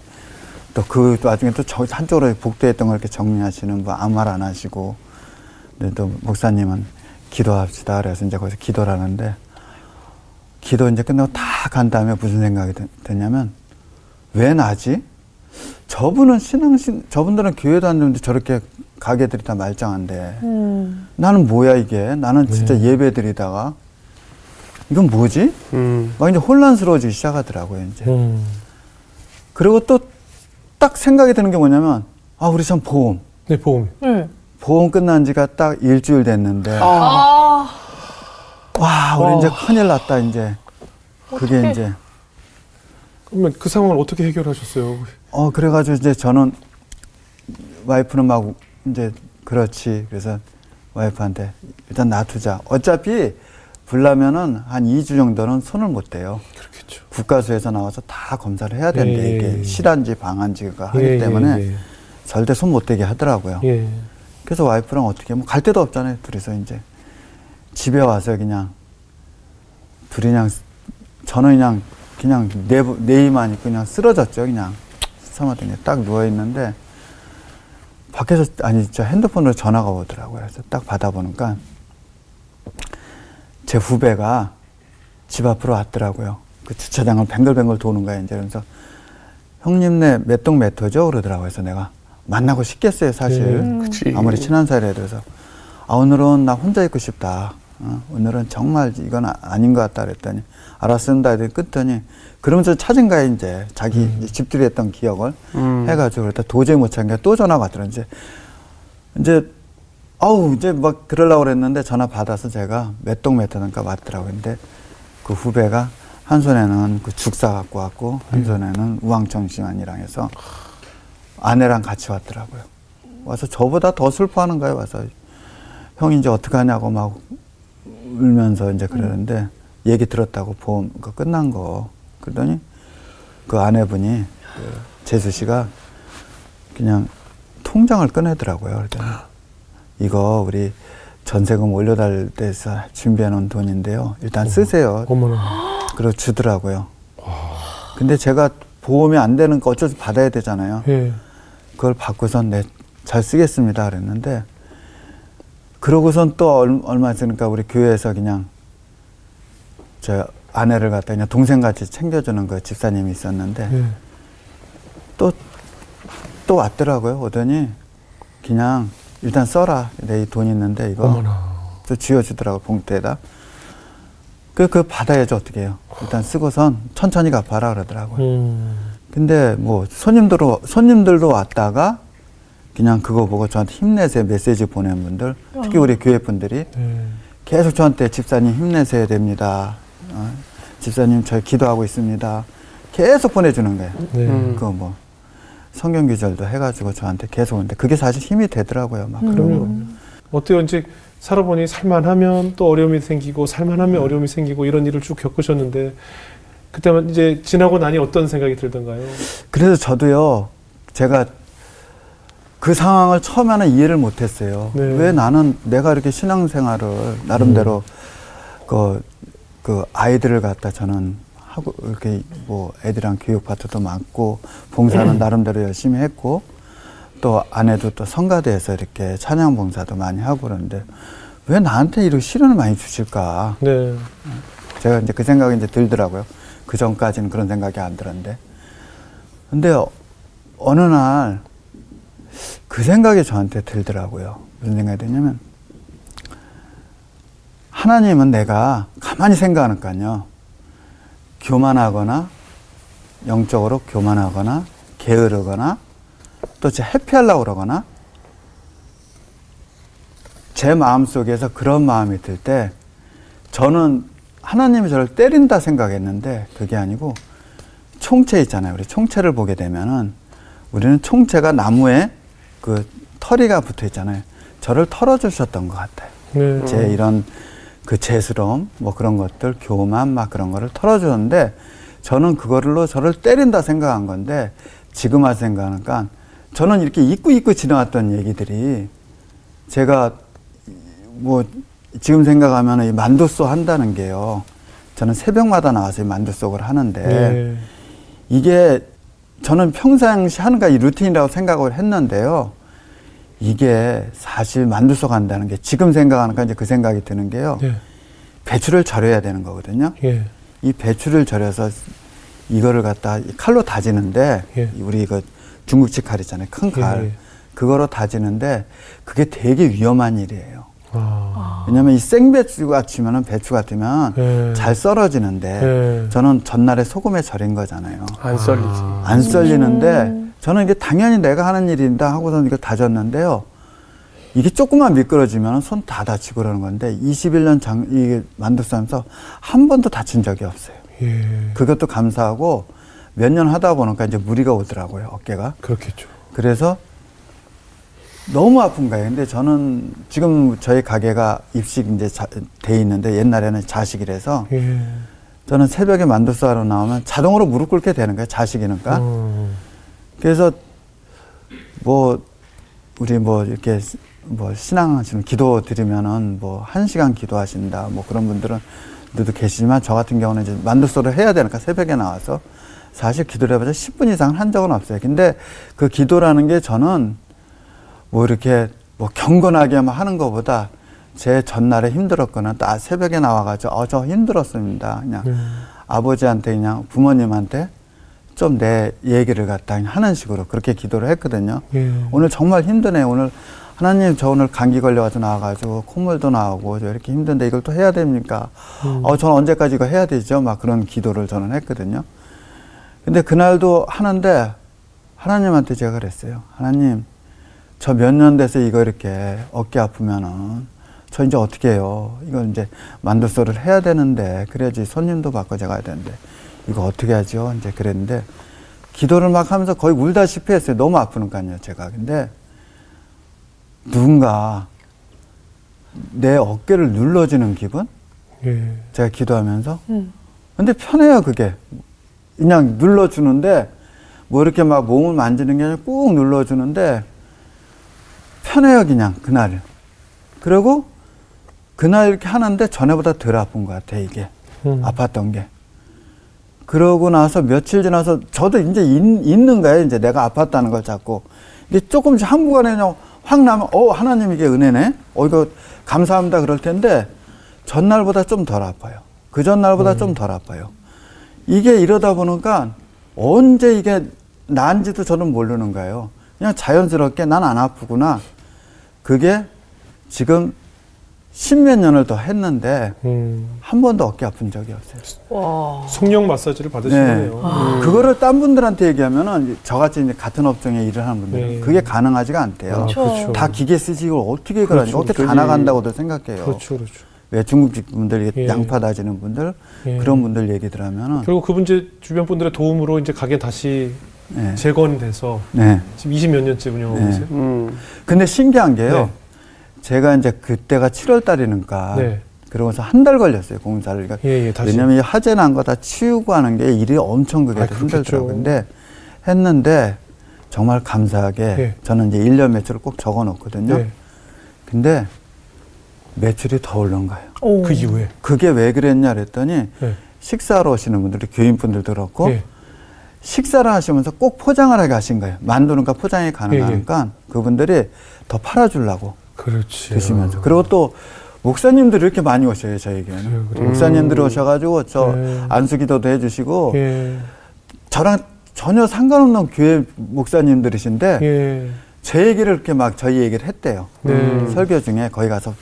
D: 또 그 와중에 또 저- 한쪽으로 복도했던 걸 이렇게 정리하시는 뭐 아무 말 안 하시고. 근데 또 목사님은 기도합시다 그래서 이제 거기서 기도를 하는데 기도 이제 끝나고 다 간 다음에 무슨 생각이 드- 드냐면 왜 나지? 저분은 신앙신 저분들은 교회도 안 되는데 저렇게 가게들이 다 말짱한데
B: 음.
D: 나는 뭐야 이게 나는 진짜 예배 드리다가 이건 뭐지?
C: 음.
D: 막 이제 혼란스러워지기 시작하더라고요 이제
A: 음.
D: 그리고 또 딱 생각이 드는 게 뭐냐면 아 우리 참 보험
A: 네, 보험.
B: 음.
D: 보험 끝난 지가 딱 일주일 됐는데
B: 아.
D: 와 우리 이제 큰일 났다 이제 그게
B: 어떡해.
D: 이제
A: 그러면 그 상황을 어떻게 해결하셨어요?
D: 어 그래가지고 이제 저는 와이프는 막 이제 그렇지 그래서 와이프한테 일단 놔두자 어차피 불나면은 한 2주 정도는 손을 못 대요
A: 그렇겠죠.
D: 국가수에서 나와서 다 검사를 해야 된대
A: 예, 예,
D: 이게
A: 예.
D: 실한지 방한지가 하기
A: 예, 예,
D: 때문에
A: 예.
D: 절대 손 못 대게 하더라고요
A: 예.
D: 그래서 와이프랑 어떻게 뭐 갈 데도 없잖아요 둘이서 이제 집에 와서 그냥 둘이 그냥 저는 그냥 그냥 내, 내 이만이 그냥 쓰러졌죠. 그냥 사마더니 딱 누워 있는데 밖에서 아니 저 핸드폰으로 전화가 오더라고요. 그래서 딱 받아보니까 제 후배가 집 앞으로 왔더라고요. 그 주차장을 뱅글뱅글 도는 거야 이제 그래서 형님네 몇 동몇 호죠 그러더라고요. 그래서 내가 만나고 싶겠어요 사실.
A: 네,
C: 그치.
D: 아무리 친한 사이라 그래서 아 오늘은 나 혼자 있고 싶다. 어, 오늘은 정말 이건 아, 아닌 것 같다 그랬더니 알았습니다. 이랬더니 끊더니 그러면서 찾은 거야 이제 자기 이제 집들이 했던 기억을
C: 음.
D: 해가지고 그랬다 도저히 못 찾은 게또 전화가 왔더라 이제 이제 아우 이제 막 그러려고 그랬는데 전화 받아서 제가 몇 동몇 호든가 왔더라고요. 근데 그 후배가 한 손에는 그 죽사 갖고 왔고 한 손에는 우왕청심환이랑 해서 아내랑 같이 왔더라고요. 와서 저보다 더 슬퍼하는 거예요. 와서 형 이제 어떻게 하냐고 막 울면서 이제 그러는데 얘기 들었다고 보험 그 끝난 거 그러더니 그 아내분이 그 재수 씨가 그냥 통장을 꺼내더라고요. 그랬더니 이거 우리 전세금 올려달 때서 준비해 놓은 돈인데요. 일단 쓰세요.
A: 어머나.
D: 그리고 주더라고요. 근데 제가 보험이 안 되는 거 어쩔 수 받아야 되잖아요.
A: 예.
D: 그걸 받고선 네, 잘 쓰겠습니다. 그랬는데, 그러고선 또 얼- 얼마 있으니까 우리 교회에서 그냥 저 아내를 갖다 그냥 동생같이 챙겨주는 그 집사님이 있었는데,
A: 예.
D: 또, 또 왔더라고요. 오더니, 그냥 일단 써라. 내이돈 있는데 이거.
A: 어머나.
D: 또 쥐어주더라고, 봉투에다. 그, 그 받아야죠. 어떻게 해요. 일단 쓰고선 천천히 갚아라 그러더라고요.
A: 음.
D: 근데 뭐 손님들도 손님들도 왔다가 그냥 그거 보고 저한테 힘내세요 메시지 보낸 분들 특히 우리 교회 분들이
A: 예.
D: 계속 저한테 집사님 힘내셔야 됩니다. 어, 집사님 저희 기도하고 있습니다. 계속 보내주는 거예요.
A: 네.
C: 음.
D: 그뭐 성경 기절도 해가지고 저한테 계속 오는데 그게 사실 힘이 되더라고요. 막 그런 거.
A: 어때요? 이제 살아보니 살만하면 또 어려움이 생기고 살만하면 어려움이 생기고 이런 일을 쭉 겪으셨는데 그때만 이제 지나고 나니 어떤 생각이 들던가요?
D: 그래서 저도요, 제가 그 상황을 처음에는 이해를 못 했어요.
A: 네.
D: 왜 나는 내가 이렇게 신앙생활을 나름대로 그, 그 아이들을 갖다 저는 하고 이렇게 뭐 애들이랑 교육 파트도 많고 봉사는 나름대로 열심히 했고 또 아내도 또 성가대에서 이렇게 찬양 봉사도 많이 하고 그러는데 왜 나한테 이렇게 시련을 많이 주실까?
A: 네.
D: 제가 이제 그 생각이 이제 들더라고요. 그 전까지는 그런 생각이 안 들었는데. 근데 어- 어느 날 그 생각이 저한테 들더라고요. 무슨 생각이 드냐면 하나님은 내가 가만히 생각하니까요. 교만하거나 영적으로 교만하거나 게으르거나 또 제 회피하려고 그러거나 제 마음 속에서 그런 마음이 들 때 저는 하나님이 저를 때린다 생각했는데 그게 아니고 총체 있잖아요. 우리 총체를 보게 되면은 우리는 총체가 나무에 그 털이가 붙어 있잖아요. 저를 털어주셨던 것 같아요.
A: 네.
D: 제 이런 그 재스러움 뭐 그런 것들 교만 막 그런 거를 털어주는데 저는 그거를로 저를 때린다 생각한 건데 지금 와서 생각하니까 저는 이렇게 잊고 잊고 지나왔던 얘기들이 제가 뭐 지금 생각하면 이 만두소 한다는 게요. 저는 새벽마다 나와서 이 만두속을 하는데
A: 네.
D: 이게 저는 평상시 하는 게 루틴이라고 생각을 했는데요. 이게 사실 만두속 한다는 게 지금 생각하니까 이제 그 생각이 드는 게요.
A: 예.
D: 배추를 절여야 되는 거거든요.
A: 예.
D: 이 배추를 절여서 이거를 갖다 이 칼로 다지는데
A: 예.
D: 우리 이거 중국집 칼 있잖아요. 큰 칼.
A: 예, 예.
D: 그거로 다지는데 그게 되게 위험한 일이에요.
A: 아.
D: 왜냐면 이 생배추 같으면은 배추 같으면
A: 예.
D: 잘 썰어지는데
A: 예.
D: 저는 전날에 소금에 절인 거잖아요.
C: 안 썰리지.
A: 아.
D: 안 썰리는데 저는 이게 당연히 내가 하는 일인다 하고선 이거 다졌는데요. 이게 조금만 미끄러지면 손 다 다치고 그러는 건데 21년 장, 이게 만두싸면서 한 번도 다친 적이 없어요.
A: 예.
D: 그것도 감사하고 몇 년 하다 보니까 이제 무리가 오더라고요, 어깨가.
A: 그렇겠죠.
D: 그래서 너무 아픈 거예요. 근데 저는 지금 저희 가게가 입식 이제 자, 돼 있는데 옛날에는 자식이라서
A: 예.
D: 저는 새벽에 만두싸러 나오면 자동으로 무릎 꿇게 되는 거예요, 자식이니까.
A: 음.
D: 그래서 뭐 우리 뭐 이렇게 뭐 신앙하시는 기도 드리면은 뭐 한 시간 기도하신다 뭐 그런 분들은 분들도 계시지만 저 같은 경우는 이제 만두소를 해야 되니까 새벽에 나와서 사실 기도를 해봐서 10분 이상 한 적은 없어요. 근데 그 기도라는 게 저는 뭐 이렇게 뭐 경건하게만 하는 것보다 제 전날에 힘들었거나 또 아, 새벽에 나와가지고 어, 저 힘들었습니다. 그냥 아버지한테 그냥 부모님한테 좀 내 얘기를 갖다 하는 식으로 그렇게 기도를 했거든요.
A: 예.
D: 오늘 정말 힘드네. 오늘 하나님 저 오늘 감기 걸려가지고 나와가지고 콧물도 나오고 저 이렇게 힘든데 이걸 또 해야 됩니까? 어, 저는 언제까지 이거 해야 되죠? 막 그런 기도를 저는 했거든요. 근데 그날도 하는데 하나님한테 제가 그랬어요. 하나님, 저 몇 년 돼서 이거 이렇게 어깨 아프면은 저 이제 어떻게 해요? 이거 이제 만두소를 해야 되는데 그래야지 손님도 받고 제가 해야 되는데 이거 어떻게 하죠? 이제 그랬는데 기도를 막 하면서 거의 울다시피 했어요. 너무 아프니까요, 제가. 근데 누군가 내 어깨를 눌러주는 기분?
A: 예.
D: 제가 기도하면서.
B: 음.
D: 근데 편해요, 그게. 그냥 눌러주는데, 뭐 이렇게 막 몸을 만지는 게 아니라 꾹 눌러주는데, 편해요, 그냥, 그날. 그리고, 그날 이렇게 하는데 전에보다 덜 아픈 것 같아, 이게.
A: 음.
D: 아팠던 게. 그러고 나서 며칠 지나서 저도 이제 있, 있는 거예요. 이제 내가 아팠다는 걸 자꾸. 이게 조금씩 한순간에 그냥 확 나면, 어, 하나님 이게 은혜네? 어, 이거 감사합니다. 그럴 텐데, 전날보다 좀 덜 아파요. 그 전날보다 좀덜 아파요. 이게 이러다 보니까 언제 이게 난지도 저는 모르는 거예요. 그냥 자연스럽게 난 안 아프구나. 그게 지금 십몇 년을 더 했는데,
A: 음.
D: 한 번도 어깨 아픈 적이 없어요.
B: 와.
A: 성령 마사지를 받으시네요.
B: 아.
D: 그거를 딴 분들한테 얘기하면은 저같이 이제 같은 업종에 일을 하는 분들은
A: 네.
D: 그게 가능하지가 않대요.
A: 아,
B: 그렇죠.
A: 그렇죠.
D: 다 기계 쓰시고 어떻게
A: 그렇죠.
D: 그러니 어떻게 다
C: 그러지.
D: 나간다고도 생각해요.
A: 그렇죠, 그렇죠.
D: 왜 중국집 분들
A: 예.
D: 양파 다지는 분들
A: 예.
D: 그런 분들 얘기 들으면은
A: 결국 그분 이제 주변 분들의 도움으로 이제 가게 다시
D: 네.
A: 재건돼서
D: 네.
A: 지금 20몇 년째 운영하고
D: 네.
A: 계세요.
C: 음.
D: 근데 신기한 게요.
A: 네.
D: 제가 이제 그때가 7월 달이니까
A: 네.
D: 그러고서 한 달 걸렸어요 공사를. 그러니까
A: 예, 예, 다시.
D: 왜냐면 이 화재 난 거 다 치우고 하는 게 일이 엄청 그게
A: 아,
D: 힘들더라고요. 근데 했는데 정말 감사하게
A: 예.
D: 저는 이제 1년 매출을 꼭 적어 놓거든요.
A: 네.
D: 근데 매출이 더 오른 거예요.
B: 오.
A: 그 이후에.
D: 그게 왜 그랬냐 그랬더니
A: 네.
D: 식사하러 오시는 분들이 교인분들도 그렇고
A: 예.
D: 식사를 하시면서 꼭 포장을 하게 하신 거예요. 만두니까 포장이
A: 예,
D: 가능하니까 그분들이 더 팔아주려고
A: 그렇지.
D: 드시면서. 그리고 또 목사님들이 이렇게 많이 오셔요, 저에게는.
A: 그래요, 그래요.
D: 목사님들이 오셔가지고 저
A: 네.
D: 안수기도도 해주시고
A: 예.
D: 저랑 전혀 상관없는 교회 목사님들이신데
A: 예.
D: 제 얘기를 이렇게 막 저희 얘기를 했대요.
A: 네.
D: 설교 중에 거기 가서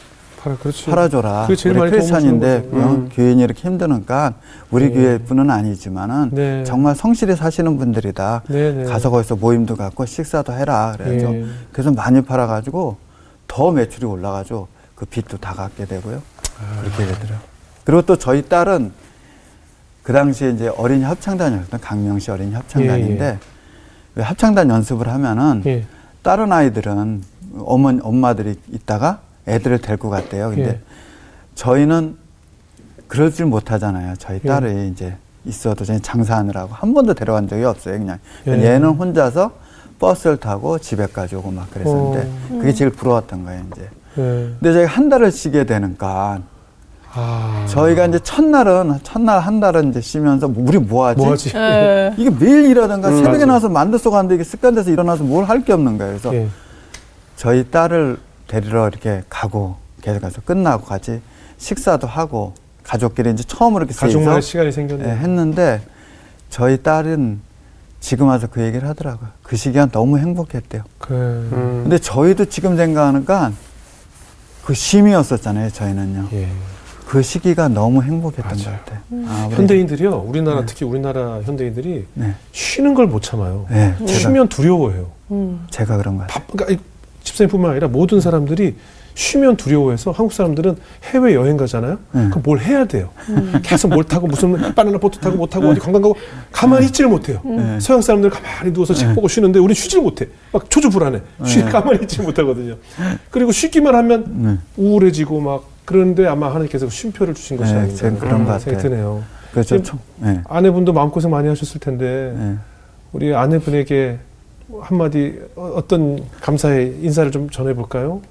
A: 팔아, 그렇지.
D: 팔아줘라.
A: 그게 제일
D: 우리 크리스찬인데. 어,
A: 음.
D: 교인이 이렇게 힘드니까 우리
A: 네.
D: 교회뿐은 아니지만은
A: 네.
D: 정말 성실히 사시는 분들이다.
A: 네, 네.
D: 가서 거기서 모임도 갖고 식사도 해라. 그래서
A: 예.
D: 그래서 많이 팔아가지고 더 매출이 올라가지고 그 빚도 다 갚게 되고요.
A: 아.
D: 그렇게 되더라고요. 그리고 또 저희 딸은 그 당시에 이제 어린이 합창단이었던 강명시 어린이 합창단인데
A: 예, 예.
D: 왜 합창단 연습을 하면은
A: 예.
D: 다른 아이들은 어머 엄마들이 있다가 애들을 데리고 갔대요. 근데
A: 예.
D: 저희는 그러질 못하잖아요. 저희
A: 예.
D: 딸이 이제 있어도 저희 장사하느라고 한 번도 데려간 적이 없어요. 그냥
A: 예.
D: 얘는 혼자서 버스를 타고 집에까지 오고 막 그랬었는데
A: 어.
D: 그게 제일 부러웠던 거예요. 이제.
A: 예.
D: 근데 저희가 한 달을 쉬게 되니까
A: 아.
D: 저희가 이제 첫날은 첫날 한 달은 이제 쉬면서 우리 뭐 하지?
A: 뭐하지?
B: 예.
D: 이게 매일 일하던가
A: 음,
D: 새벽에
A: 맞아.
D: 나와서 만두소 가는데 이게 습관돼서 일어나서 뭘 할 게 없는 거예요. 그래서
A: 예.
D: 저희 딸을 데리러 이렇게 가고 계속 가서 끝나고 같이 식사도 하고 가족끼리 이제 처음으로 이렇게
A: 가족만의 시간이 생겼네.
D: 예, 했는데 저희 딸은 지금 와서 그 얘기를 하더라고요. 그 시기가 너무 행복했대요.
A: 그,
C: 음.
D: 근데 저희도 지금 생각하니까 그 쉼이었었잖아요. 저희는요.
A: 예.
D: 그 시기가 너무 행복했던
A: 맞아요.
D: 것 같아요. 아, 우리-
A: 현대인들이요. 우리나라
D: 네.
A: 특히 우리나라 현대인들이
D: 네,
A: 쉬는 걸 못 참아요.
D: 네,
A: 쉬면 두려워해요.
B: 음.
D: 제가 그런 것 같아요.
A: 바, 그러니까 이 집사님뿐만 아니라 모든 사람들이 쉬면 두려워해서 한국 사람들은 해외 여행 가잖아요.
D: 네.
A: 그럼 뭘 해야 돼요. 계속 뭘 타고 무슨 바나나 보트 타고 못 타고 어디 관광 가고 가만히 있지를 못해요.
D: 네.
A: 서양 사람들 가만히 누워서 책 보고 쉬는데 우리 쉬질 못해. 막 초조 불안해. 쉬 가만히 있지 못하거든요. 그리고 쉬기만 하면
D: 네.
A: 우울해지고 막 그런데 아마 하나님께서 쉼표를 주신 것이
D: 네,
A: 아닌가
D: 그런 것
A: 생각이
D: 같아요.
A: 드네요.
D: 총, 네,
A: 아내분도 마음고생 많이 하셨을 텐데
D: 네.
A: 우리 아내분에게 한마디 어- 어떤 감사의 인사를 좀 전해볼까요?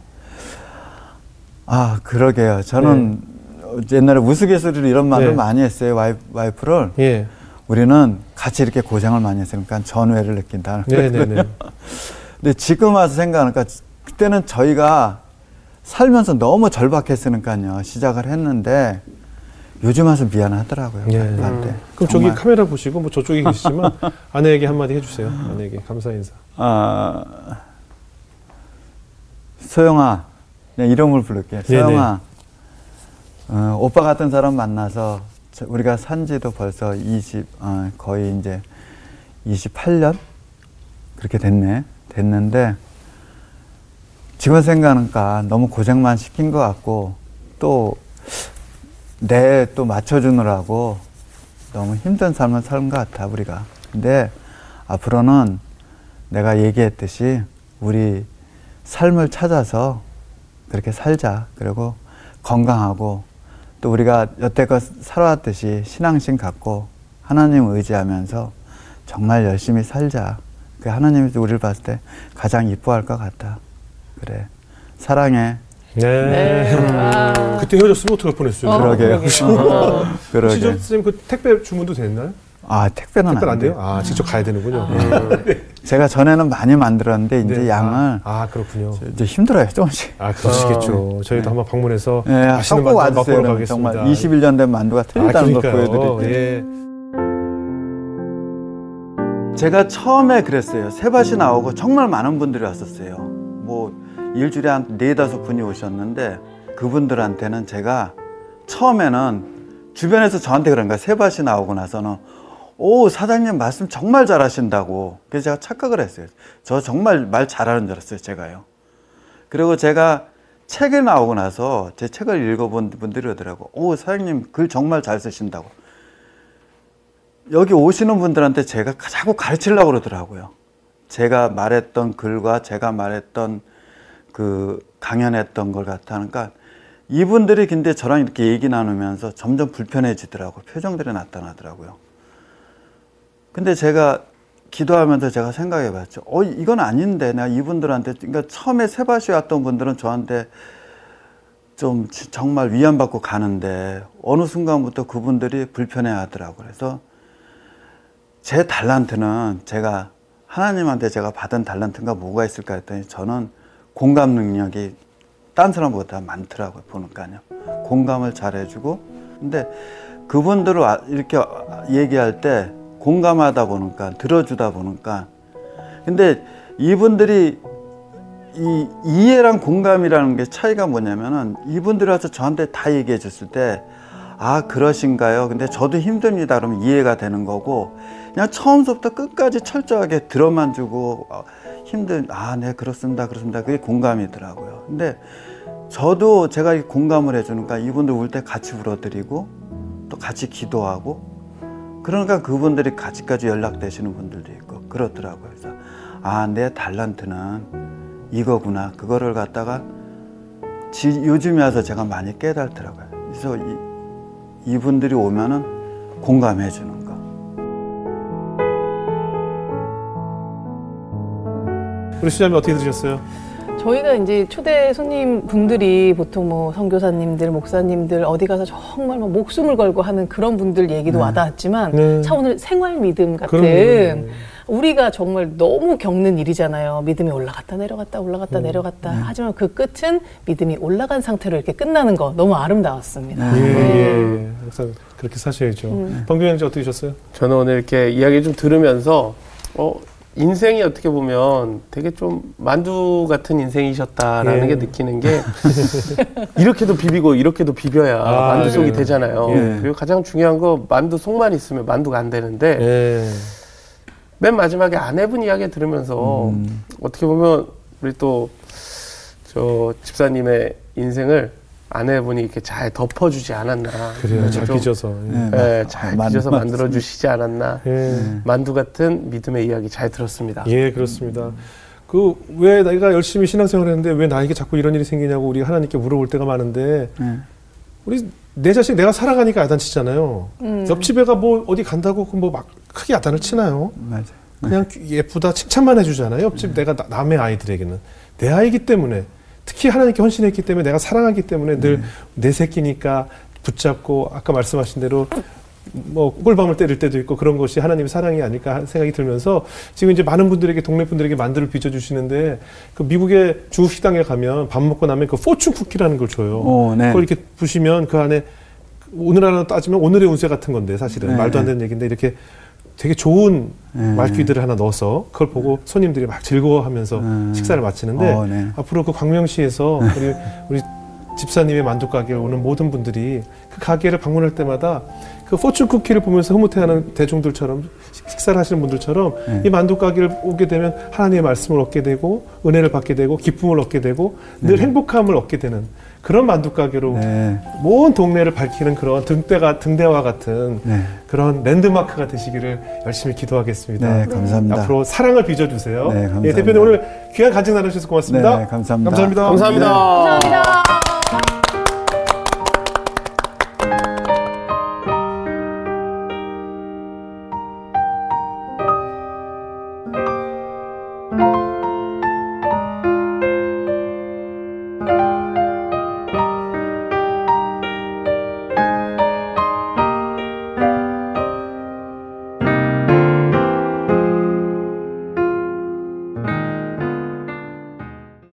D: 아, 그러게요. 저는
A: 네.
D: 어, 옛날에 우스갯소리로 이런 말을
A: 네.
D: 많이 했어요. 와이프, 와이프 를.
A: 예.
D: 우리는 같이 이렇게 고생을 많이 했으니까 전우회를 느낀다.
A: 네네네.
D: 근데 지금 와서 생각하니까 그때는 저희가 살면서 너무 절박했으니까요. 시작을 했는데 요즘 와서 미안하더라고요.
A: 예.
D: 와이프한테.
A: 그럼 저기. 카메라 보시고 뭐 저쪽에 계시지만 아내에게 한마디 해주세요. 아내에게 감사 인사.
D: 아, 소영아, 그냥 이름을 부를게요.
A: 네네.
D: 소영아, 어, 오빠 같은 사람 만나서 저- 우리가 산지도 벌써 20, 어, 거의 이제 28년? 그렇게 됐네. 됐는데, 지금 생각하니까 너무 고생만 시킨 것 같고, 또, 내 또 맞춰주느라고 너무 힘든 삶을 사는 것 같아, 우리가. 근데 앞으로는 내가 얘기했듯이 우리 삶을 찾아서 그렇게 살자. 그리고 건강하고 또 우리가 여태껏 살아왔듯이 신앙심 갖고 하나님 의지하면서 정말 열심히 살자. 그 하나님이 우리를 봤을 때 가장 이뻐할 것 같다. 그래. 사랑해.
A: 네.
B: 네. 아.
A: 그때 헤어졌으면 어떡할 뻔했어요.
B: 어,
D: 그러게요.
B: 어.
A: 혹시
D: 그러게.
A: 저 선생님 그 택배 주문도 됐나요?
D: 아, 택배는
A: 택배
D: 안안
A: 돼요?
D: 돼요.
A: 아 직접 가야 되는군요.
D: 제가 전에는 많이 만들었는데 이제
A: 네.
D: 양을
A: 아, 아, 그렇군요.
D: 이제 힘들어요, 조금씩.
A: 아 그러시겠죠. 저희도 한번 방문해서
D: 네,
A: 맛있는
D: 꼭
A: 만두. 맛보러 가겠습니다.
D: 정말 21년 된 만두가
A: 아,
D: 틀리다는 걸
A: 그러니까요.
D: 보여드릴게요.
A: 예.
D: 제가 처음에 그랬어요. 세밭이 나오고 정말 많은 분들이 왔었어요. 뭐 일주일에 한 네다섯 분이 오셨는데 그분들한테는 제가 처음에는 주변에서 저한테 그런 거야. 세밭이 나오고 나서는 오 사장님 말씀 정말 잘하신다고. 그래서 제가 착각을 했어요. 저 정말 말 잘하는 줄 알았어요. 제가요. 그리고 제가 책에 나오고 나서 제 책을 읽어본 분들이 그러더라고. 오 사장님 글 정말 잘 쓰신다고. 여기 오시는 분들한테 제가 자꾸 가르치려고 그러더라고요. 제가 말했던 글과 제가 말했던 그 강연했던 걸 같아 하니까 이분들이 근데 저랑 이렇게 얘기 나누면서 점점 불편해지더라고요. 표정들이 나타나더라고요. 근데 제가 기도하면서 제가 생각해 봤죠. 어, 이건 아닌데. 내가 이분들한테, 그러니까 처음에 세바시 왔던 분들은 저한테 좀 지- 정말 위안받고 가는데 어느 순간부터 그분들이 불편해 하더라고요. 그래서 제 달란트는 제가 하나님한테 제가 받은 달란트가 뭐가 있을까 했더니 저는 공감 능력이 딴 사람보다 많더라고요. 보니까요. 공감을 잘 해주고. 근데 그분들을 아- 이렇게 얘기할 때 공감하다 보니까 들어주다 보니까 근데 이분들이 이 이해랑 공감이라는 게 차이가 뭐냐면은 이분들이 와서 저한테 다 얘기해 줬을 때 아 그러신가요? 근데 저도 힘듭니다. 그러면 이해가 되는 거고 그냥 처음부터 끝까지 철저하게 들어만 주고 어, 힘든 아 네 그렇습니다 그렇습니다 그게 공감이더라고요. 근데 저도 제가 이 공감을 해주니까 이분들 울 때 같이 울어드리고 또 같이 기도하고 그러니까 그분들이 같이까지 연락되시는 분들도 있고 그렇더라고요. 그래서 아 내 달란트는 이거구나 그거를 갖다가 지, 요즘에 와서 제가 많이 깨달더라고요. 그래서 이, 이분들이 오면은 공감해 주는 거.
A: 우리 수자님 어떻게 들으셨어요?
B: 저희가 이제 초대 손님 분들이 보통 뭐 선교사님들, 목사님들 어디 가서 정말 막 목숨을 걸고 하는 그런 분들 얘기도 와닿았지만
A: 네.
B: 참 오늘 생활 믿음 같은
A: 그럼요.
B: 우리가 정말 너무 겪는 일이잖아요. 믿음이 올라갔다 내려갔다 올라갔다 내려갔다. 하지만 그 끝은 믿음이 올라간 상태로 이렇게 끝나는 거 너무 아름다웠습니다.
A: 예,
B: 네.
A: 예. 항상 그렇게 사셔야죠. 방경영 씨 어떻게 하셨어요?
C: 저는 오늘 이렇게 이야기 좀 들으면서 어 인생이 어떻게 보면 되게 좀 만두 같은 인생이셨다라는
A: 예.
C: 게 느끼는 게 이렇게도 비비고 이렇게도 비벼야
A: 아,
C: 만두 속이
A: 그래요.
C: 되잖아요.
A: 예.
C: 그리고 가장 중요한 거 만두 속만 있으면 만두가 안 되는데
A: 예.
C: 맨 마지막에 아내분 이야기 들으면서
A: 음.
C: 어떻게 보면 우리 또 저 집사님의 인생을 아내분이 이렇게 잘 덮어주지 않았나.
A: 그래요. 잘
C: 좀,
A: 빚어서.
D: 네.
C: 예,
D: 아,
C: 잘
D: 만-
C: 빚어서
D: 만-
C: 만들어 주시지 않았나.
A: 예.
C: 만두 같은 믿음의 이야기 잘 들었습니다.
A: 예, 그렇습니다. 그 왜 내가 열심히 신앙생활을 했는데 왜 나에게 자꾸 이런 일이 생기냐고 우리 하나님께 물어볼 때가 많은데
D: 네.
A: 우리 내 자식 내가 살아가니까 야단치잖아요.
B: 음.
A: 옆집 애가 뭐 어디 간다고 뭐 막 크게 야단을 치나요?
D: 맞아요.
A: 그냥 예쁘다 칭찬만 해주잖아요. 옆집 내가 나- 남의 아이들에게는 내 아이기 때문에 특히 하나님께 헌신했기 때문에 내가 사랑하기 때문에 늘 내 새끼니까 붙잡고 아까 말씀하신 대로 뭐 꿀밤을 때릴 때도 있고 그런 것이 하나님의 사랑이 아닐까 하는 생각이 들면서 지금 이제 많은 분들에게 동네 분들에게 만두를 빚어 주시는데 그 미국의 중국 식당에 가면 밥 먹고 나면 그 포춘 쿠키라는 걸 줘요.
D: 오, 네.
A: 그걸 이렇게 보시면 그 안에 오늘날로 따지면 오늘의 운세 같은 건데 사실은
D: 네,
A: 말도 안 되는 얘기인데 이렇게 되게 좋은
D: 네.
A: 말귀들을 하나 넣어서 그걸 보고 손님들이 막 즐거워하면서
D: 음.
A: 식사를 마치는데
D: 어, 네.
A: 앞으로 그 광명시에서 우리 우리 집사님의 만두 가게에 오는 모든 분들이 그 가게를 방문할 때마다 그 포춘 쿠키를 보면서 흐뭇해하는 대중들처럼 식- 식사를 하시는 분들처럼
D: 네.
A: 이 만두 가게를 오게 되면 하나님의 말씀을 얻게 되고 은혜를 받게 되고 기쁨을 얻게 되고 늘 행복함을 얻게 되는 그런 만두 가게로
D: 네.
A: 온 동네를 밝히는 그런 등대가 등대와 같은
D: 네.
A: 그런 랜드마크가 되시기를 열심히 기도하겠습니다.
D: 네, 감사합니다.
A: 앞으로 사랑을 빚어주세요.
D: 네, 감사합니다.
A: 예, 대표님 오늘 귀한 간증 나누셔서 고맙습니다.
D: 네, 감사합니다.
A: 감사합니다.
C: 감사합니다.
B: 감사합니다.